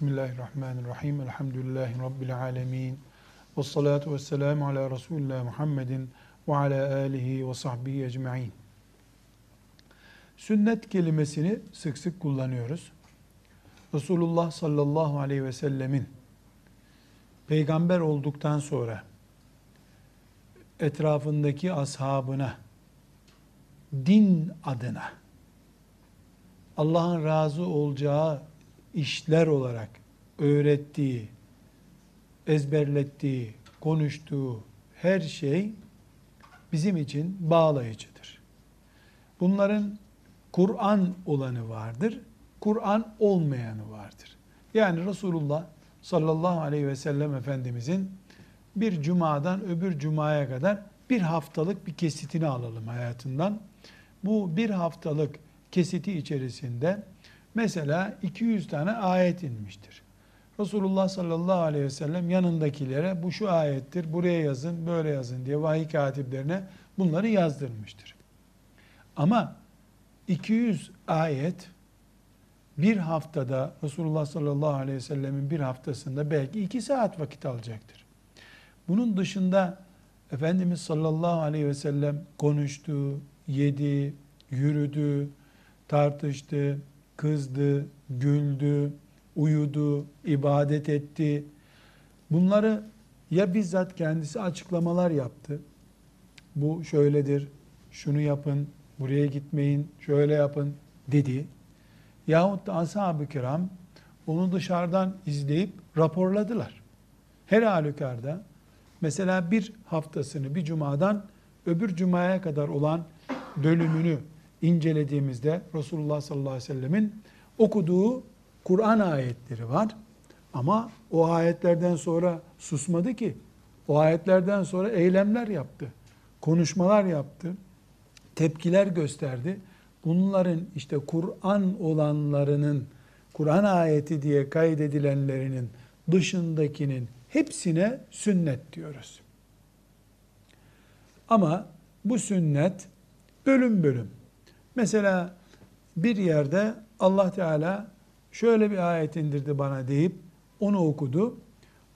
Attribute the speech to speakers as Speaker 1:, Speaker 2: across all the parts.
Speaker 1: Bismillahirrahmanirrahim. Elhamdülillahi Rabbil alemin. Ve salatu ve selamu ala Resulullah Muhammedin ve ala alihi ve sahbihi ecma'in. Sünnet kelimesini sık sık kullanıyoruz. Resulullah sallallahu aleyhi ve sellemin peygamber olduktan sonra etrafındaki ashabına din adına Allah'ın razı olacağı işler olarak öğrettiği, ezberlettiği, konuştuğu her şey bizim için bağlayıcıdır. Bunların Kur'an olanı vardır, Kur'an olmayanı vardır. Yani Resulullah sallallahu aleyhi ve sellem Efendimizin bir cumadan öbür cumaya kadar bir haftalık bir kesitini alalım hayatından. Bu bir haftalık kesiti içerisinde mesela 200 tane ayet inmiştir. Resulullah sallallahu aleyhi ve sellem yanındakilere bu şu ayettir, buraya yazın, böyle yazın diye vahiy katiplerine bunları yazdırmıştır. Ama 200 ayet bir haftada Resulullah sallallahu aleyhi ve sellemin bir haftasında belki iki saat vakit alacaktır. Bunun dışında Efendimiz sallallahu aleyhi ve sellem konuştu, yedi, yürüdü, tartıştı, kızdı, güldü, uyudu, ibadet etti. Bunları ya bizzat kendisi açıklamalar yaptı. Bu şöyledir, şunu yapın, buraya gitmeyin, şöyle yapın dedi. Yahut da ashab-ı kiram onu dışarıdan izleyip raporladılar. Her halükarda mesela bir haftasını bir cumadan öbür cumaya kadar olan bölümünü incelediğimizde Resulullah sallallahu aleyhi ve sellemin okuduğu Kur'an ayetleri var. Ama o ayetlerden sonra susmadı ki. O ayetlerden sonra eylemler yaptı. Konuşmalar yaptı. Tepkiler gösterdi. Bunların işte Kur'an olanlarının, Kur'an ayeti diye kaydedilenlerinin dışındakinin hepsine sünnet diyoruz. Ama bu sünnet bölüm bölüm. Mesela bir yerde Allah Teala şöyle bir ayet indirdi bana deyip onu okudu.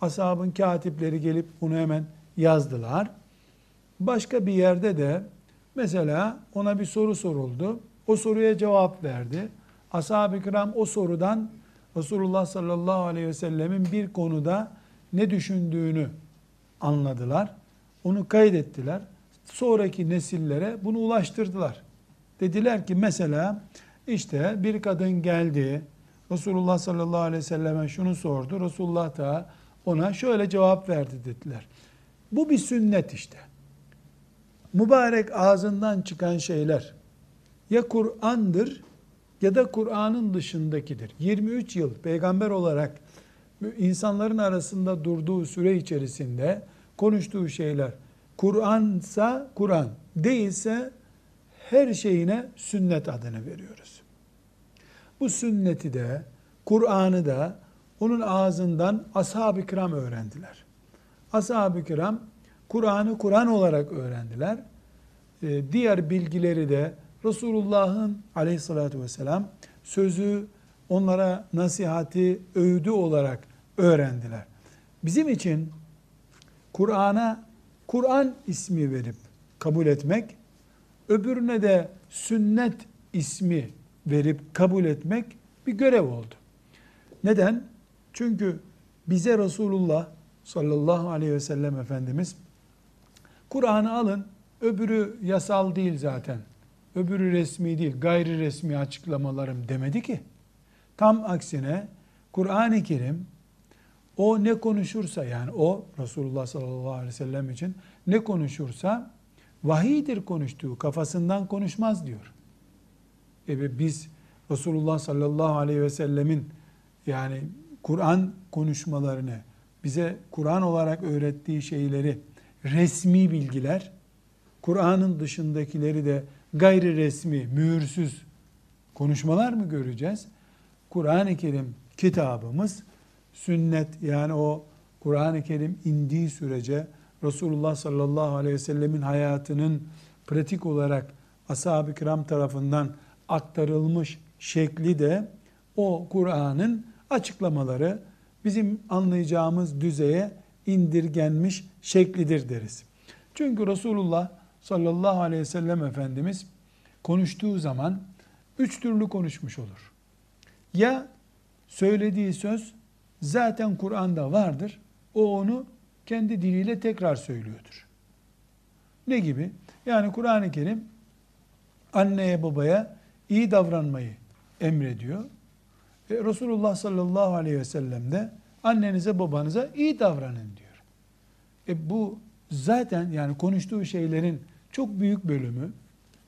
Speaker 1: Ashabın katipleri gelip bunu hemen yazdılar. Başka bir yerde de mesela ona bir soru soruldu. O soruya cevap verdi. Ashab-ı kiram o sorudan Resulullah sallallahu aleyhi ve sellemin bir konuda ne düşündüğünü anladılar. Onu kaydettiler. Sonraki nesillere bunu ulaştırdılar. Dediler ki mesela işte bir kadın geldi. Resulullah sallallahu aleyhi ve selleme şunu sordu. Resulullah da ona şöyle cevap verdi dediler. Bu bir sünnet işte. Mübarek ağzından çıkan şeyler ya Kur'an'dır ya da Kur'an'ın dışındakidir. 23 yıl peygamber olarak insanların arasında durduğu süre içerisinde konuştuğu şeyler Kur'ansa Kur'an değilse her şeyine sünnet adını veriyoruz. Bu sünneti de, Kur'an'ı da onun ağzından ashab-ı kiram öğrendiler. Ashab-ı kiram Kur'an'ı Kur'an olarak öğrendiler. Ee, diğer bilgileri de Resulullah'ın aleyhissalatü vesselam sözü, onlara nasihati, öğüdü olarak öğrendiler. Bizim için Kur'an'a Kur'an ismi verip kabul etmek öbürüne de sünnet ismi verip kabul etmek bir görev oldu. Neden? Çünkü bize Resulullah sallallahu aleyhi ve sellem Efendimiz Kur'an'ı alın, öbürü yasal değil zaten, öbürü resmi değil, gayri resmi açıklamalarım demedi ki. Tam aksine Kur'an-ı Kerim o ne konuşursa yani o Resulullah sallallahu aleyhi ve sellem için ne konuşursa Vahiydir konuştuğu, kafasından konuşmaz diyor. E biz Resulullah sallallahu aleyhi ve sellemin yani Kur'an konuşmalarını, bize Kur'an olarak öğrettiği şeyleri resmi bilgiler, Kur'an'ın dışındakileri de gayri resmi, mühürsüz konuşmalar mı göreceğiz? Kur'an-ı Kerim kitabımız sünnet yani o Kur'an-ı Kerim indiği sürece Resulullah sallallahu aleyhi ve sellemin hayatının pratik olarak ashab-ı kiram tarafından aktarılmış şekli de o Kur'an'ın açıklamaları bizim anlayacağımız düzeye indirgenmiş şeklidir deriz. Çünkü Resulullah sallallahu aleyhi ve sellem Efendimiz konuştuğu zaman üç türlü konuşmuş olur. Ya söylediği söz zaten Kur'an'da vardır. O onu kendi diliyle tekrar söylüyordur. Ne gibi? Yani Kur'an-ı Kerim anneye babaya iyi davranmayı emrediyor. E, Resulullah sallallahu aleyhi ve sellem de annenize babanıza iyi davranın diyor. E bu zaten yani konuştuğu şeylerin çok büyük bölümü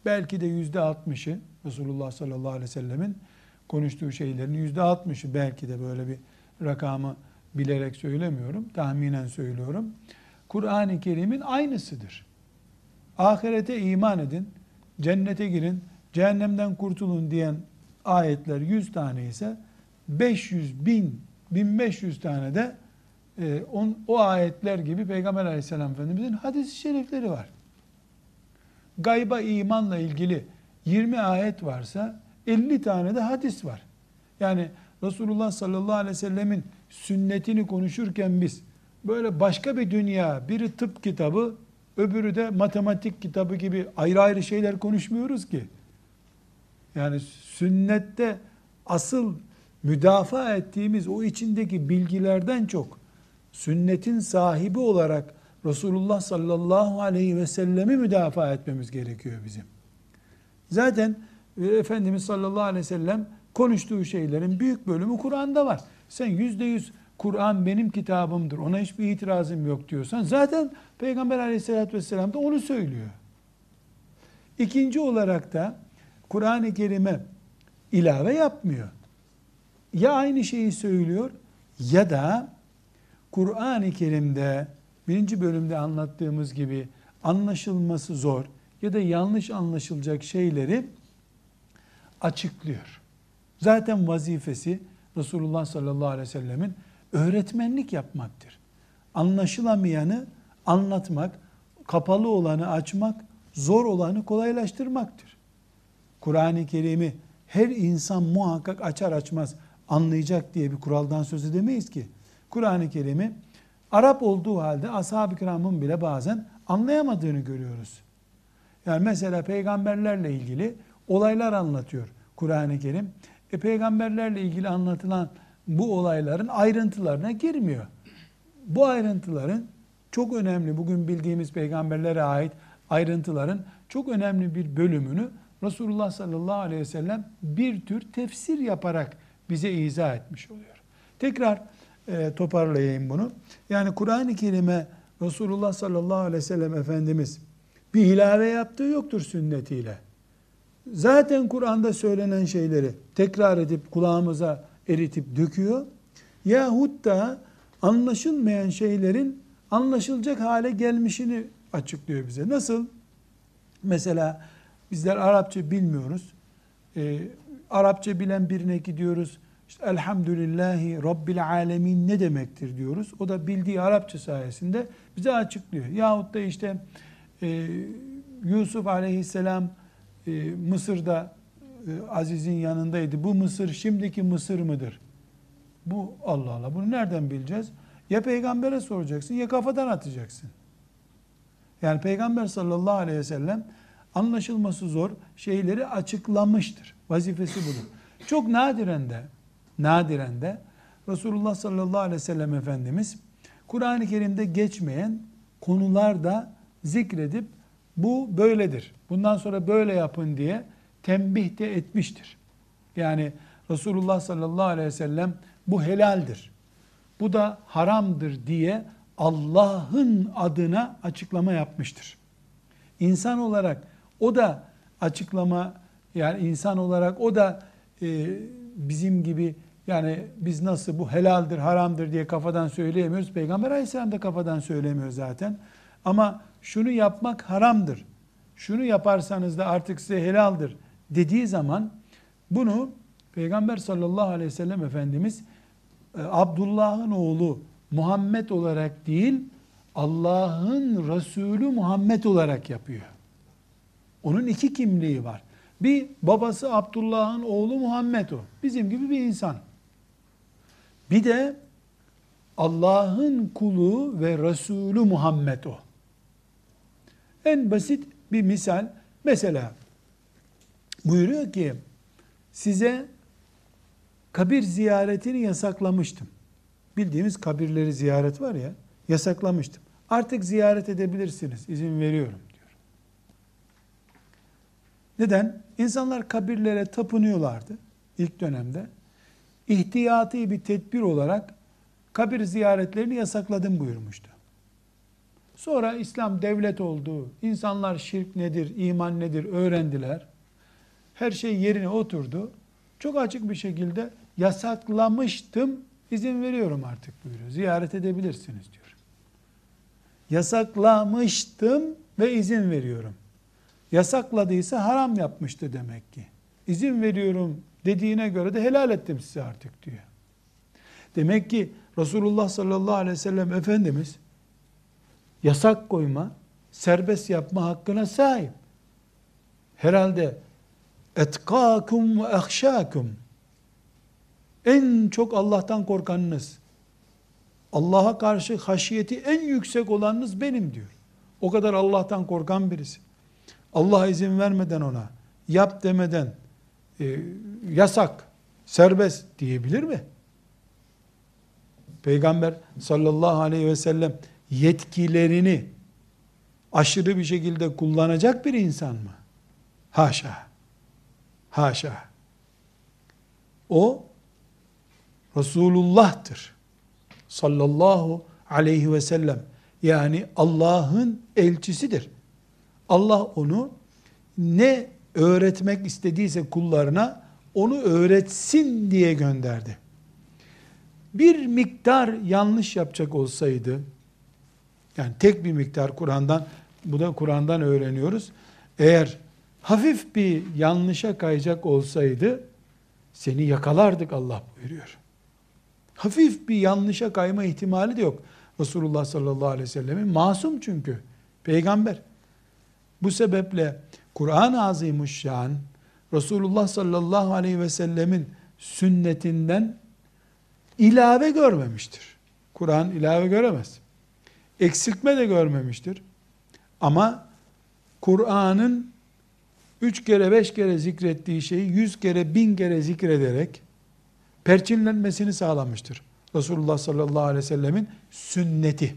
Speaker 1: belki de yüzde altmışı Resulullah sallallahu aleyhi ve sellemin konuştuğu şeylerin yüzde altmışı belki de böyle bir rakamı bilerek söylemiyorum. Tahminen söylüyorum. Kur'an-ı Kerim'in aynısıdır. Ahirete iman edin, cennete girin, cehennemden kurtulun diyen ayetler 100 tane ise 500 bin, 1500 tane de e, on, o ayetler gibi Peygamber aleyhisselam efendimizin hadis-i şerifleri var. Gayba imanla ilgili 20 ayet varsa 50 tane de hadis var. Yani Resulullah sallallahu aleyhi ve sellemin sünnetini konuşurken biz böyle başka bir dünya, biri tıp kitabı, öbürü de matematik kitabı gibi ayrı ayrı şeyler konuşmuyoruz ki. Yani sünnette asıl müdafaa ettiğimiz o içindeki bilgilerden çok sünnetin sahibi olarak Resulullah sallallahu aleyhi ve sellemi müdafaa etmemiz gerekiyor bizim. Zaten Efendimiz sallallahu aleyhi ve sellem konuştuğu şeylerin büyük bölümü Kur'an'da var. Sen yüzde yüz Kur'an benim kitabımdır, ona hiçbir itirazım yok diyorsan zaten Peygamber aleyhissalatü vesselam da onu söylüyor. İkinci olarak da Kur'an-ı Kerim'e ilave yapmıyor. Ya aynı şeyi söylüyor ya da Kur'an-ı Kerim'de birinci bölümde anlattığımız gibi anlaşılması zor ya da yanlış anlaşılacak şeyleri açıklıyor. Zaten vazifesi Resulullah sallallahu aleyhi ve sellemin öğretmenlik yapmaktır. Anlaşılamayanı anlatmak, kapalı olanı açmak, zor olanı kolaylaştırmaktır. Kur'an-ı Kerim'i her insan muhakkak açar açmaz anlayacak diye bir kuraldan söz edemeyiz ki. Kur'an-ı Kerim'i Arap olduğu halde ashab-ı kiramın bile bazen anlayamadığını görüyoruz. Yani mesela peygamberlerle ilgili olaylar anlatıyor Kur'an-ı Kerim. E, peygamberlerle ilgili anlatılan bu olayların ayrıntılarına girmiyor. Bu ayrıntıların çok önemli, bugün bildiğimiz peygamberlere ait ayrıntıların çok önemli bir bölümünü Resulullah sallallahu aleyhi ve sellem bir tür tefsir yaparak bize izah etmiş oluyor. Tekrar e, toparlayayım bunu. Yani Kur'an-ı Kerim'e Resulullah sallallahu aleyhi ve sellem Efendimiz bir ilave yaptığı yoktur sünnetiyle. Zaten Kur'an'da söylenen şeyleri tekrar edip kulağımıza eritip döküyor. Yahut da anlaşılmayan şeylerin anlaşılacak hale gelmişini açıklıyor bize. Nasıl? Mesela bizler Arapça bilmiyoruz. Ee, Arapça bilen birine gidiyoruz. İşte elhamdülillahi rabbil alemin ne demektir diyoruz. O da bildiği Arapça sayesinde bize açıklıyor. Yahut da işte e, Yusuf aleyhisselam e, Mısır'da e, Aziz'in yanındaydı. Bu Mısır şimdiki Mısır mıdır? Bu Allah Allah. Bunu nereden bileceğiz? Ya peygambere soracaksın ya kafadan atacaksın. Yani peygamber sallallahu aleyhi ve sellem anlaşılması zor şeyleri açıklamıştır. Vazifesi budur. Çok nadiren de nadiren de Resulullah sallallahu aleyhi ve sellem Efendimiz Kur'an-ı Kerim'de geçmeyen konularda zikredip bu böyledir. Bundan sonra böyle yapın diye tembih de etmiştir. Yani Resulullah sallallahu aleyhi ve sellem bu helaldir. Bu da haramdır diye Allah'ın adına açıklama yapmıştır. İnsan olarak o da açıklama yani insan olarak o da e, bizim gibi yani biz nasıl bu helaldir, haramdır diye kafadan söyleyemiyoruz. Peygamber aleyhisselam da kafadan söylemiyor zaten. Ama şunu yapmak haramdır. Şunu yaparsanız da artık size helaldir dediği zaman bunu Peygamber sallallahu aleyhi ve sellem Efendimiz e, Abdullah'ın oğlu Muhammed olarak değil Allah'ın Resulü Muhammed olarak yapıyor. Onun iki kimliği var. Bir babası Abdullah'ın oğlu Muhammed o. Bizim gibi bir insan. Bir de Allah'ın kulu ve Resulü Muhammed o. En basit bir misal. Mesela buyuruyor ki size kabir ziyaretini yasaklamıştım. Bildiğimiz kabirleri ziyaret var ya yasaklamıştım. Artık ziyaret edebilirsiniz. izin veriyorum diyor. Neden? İnsanlar kabirlere tapınıyorlardı ilk dönemde. İhtiyati bir tedbir olarak kabir ziyaretlerini yasakladım buyurmuştu. Sonra İslam devlet oldu. İnsanlar şirk nedir, iman nedir öğrendiler. Her şey yerine oturdu. Çok açık bir şekilde yasaklamıştım, izin veriyorum artık buyuruyor. Ziyaret edebilirsiniz diyor. Yasaklamıştım ve izin veriyorum. Yasakladıysa haram yapmıştı demek ki. İzin veriyorum dediğine göre de helal ettim size artık diyor. Demek ki Resulullah sallallahu aleyhi ve sellem Efendimiz yasak koyma, serbest yapma hakkına sahip. Herhalde etkâkum ve ehşâkum en çok Allah'tan korkanınız, Allah'a karşı haşiyeti en yüksek olanınız benim diyor. O kadar Allah'tan korkan birisi. Allah izin vermeden ona, yap demeden, e, yasak, serbest diyebilir mi? Peygamber sallallahu aleyhi ve sellem yetkilerini aşırı bir şekilde kullanacak bir insan mı? Haşa. Haşa. O Resulullah'tır. Sallallahu aleyhi ve sellem. Yani Allah'ın elçisidir. Allah onu ne öğretmek istediyse kullarına onu öğretsin diye gönderdi. Bir miktar yanlış yapacak olsaydı, yani tek bir miktar Kur'an'dan, bu da Kur'an'dan öğreniyoruz. Eğer hafif bir yanlışa kayacak olsaydı, seni yakalardık Allah buyuruyor. Hafif bir yanlışa kayma ihtimali de yok. Resulullah sallallahu aleyhi ve sellemin masum çünkü. Peygamber. Bu sebeple Kur'an-ı Azimuşşan Resulullah sallallahu aleyhi ve sellemin sünnetinden ilave görmemiştir. Kur'an ilave göremez. Eksiltme de görmemiştir. Ama Kur'an'ın üç kere beş kere zikrettiği şeyi yüz kere bin kere zikrederek perçinlenmesini sağlamıştır. Resulullah sallallahu aleyhi ve sellemin sünneti.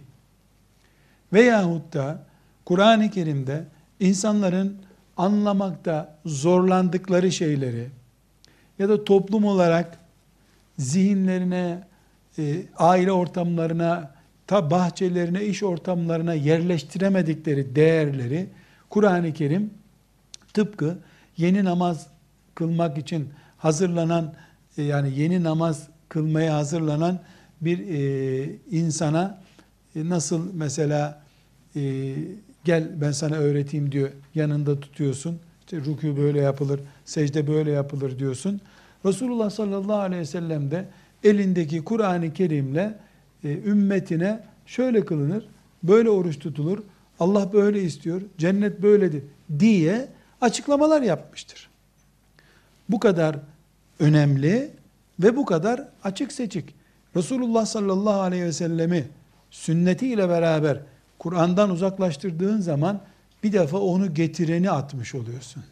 Speaker 1: Veyahut da Kur'an-ı Kerim'de insanların anlamakta zorlandıkları şeyleri ya da toplum olarak zihinlerine, e, aile ortamlarına, ta bahçelerine, iş ortamlarına yerleştiremedikleri değerleri Kur'an-ı Kerim tıpkı yeni namaz kılmak için hazırlanan e, yani yeni namaz kılmaya hazırlanan bir e, insana e, nasıl mesela e, gel ben sana öğreteyim diyor yanında tutuyorsun. İşte rükû böyle yapılır, secde böyle yapılır diyorsun. Resulullah sallallahu aleyhi ve sellem de elindeki Kur'an-ı Kerim'le e, ümmetine şöyle kılınır, böyle oruç tutulur, Allah böyle istiyor, cennet böyledir diye açıklamalar yapmıştır. Bu kadar önemli ve bu kadar açık seçik. Resulullah sallallahu aleyhi ve sellemi sünnetiyle beraber Kur'an'dan uzaklaştırdığın zaman bir defa onu getireni atmış oluyorsun.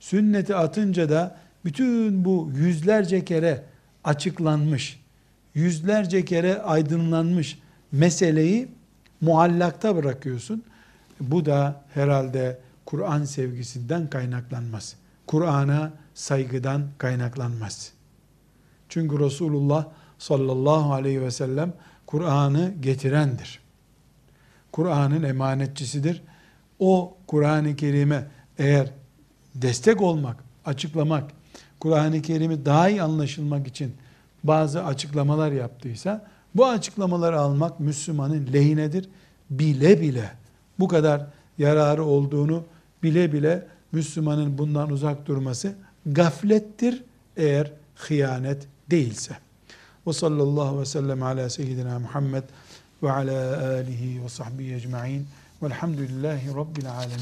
Speaker 1: Sünneti atınca da bütün bu yüzlerce kere açıklanmış, yüzlerce kere aydınlanmış meseleyi muallakta bırakıyorsun. Bu da herhalde Kur'an sevgisinden kaynaklanmaz. Kur'an'a saygıdan kaynaklanmaz. Çünkü Resulullah sallallahu aleyhi ve sellem Kur'an'ı getirendir. Kur'an'ın emanetçisidir. O Kur'an-ı Kerim'e eğer destek olmak, açıklamak, Kur'an-ı Kerim'i daha iyi anlaşılmak için bazı açıklamalar yaptıysa, bu açıklamaları almak Müslümanın lehinedir. Bile bile bu kadar yararı olduğunu bile bile Müslümanın bundan uzak durması gaflettir eğer hıyanet değilse. Ve sallallahu ve sellem ala seyyidina Muhammed ve ala alihi ve sahbihi ecma'in velhamdülillahi rabbil alemin.